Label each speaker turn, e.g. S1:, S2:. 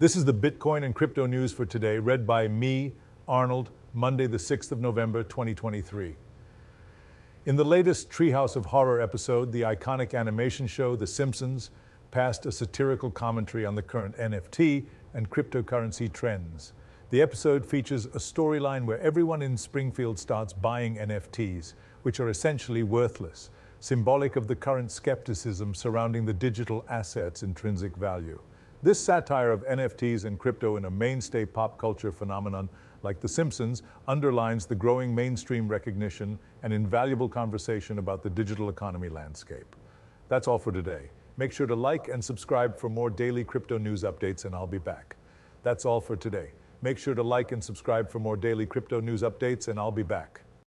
S1: This is the Bitcoin and crypto news for today, read by me, Arnold, Monday, the 6th of November, 2023. In the latest Treehouse of Horror episode, the iconic animation show The Simpsons passed a satirical commentary on the current NFT and cryptocurrency trends. The episode features a storyline where everyone in Springfield starts buying NFTs, which are essentially worthless, symbolic of the current skepticism surrounding the digital asset's intrinsic value. This satire of NFTs and crypto in a mainstay pop culture phenomenon like The Simpsons underlines the growing mainstream recognition and invaluable conversation about the digital economy landscape. That's all for today. Make sure to like and subscribe for more daily crypto news updates, and I'll be back. That's all for today. Make sure to like and subscribe for more daily crypto news updates, and I'll be back.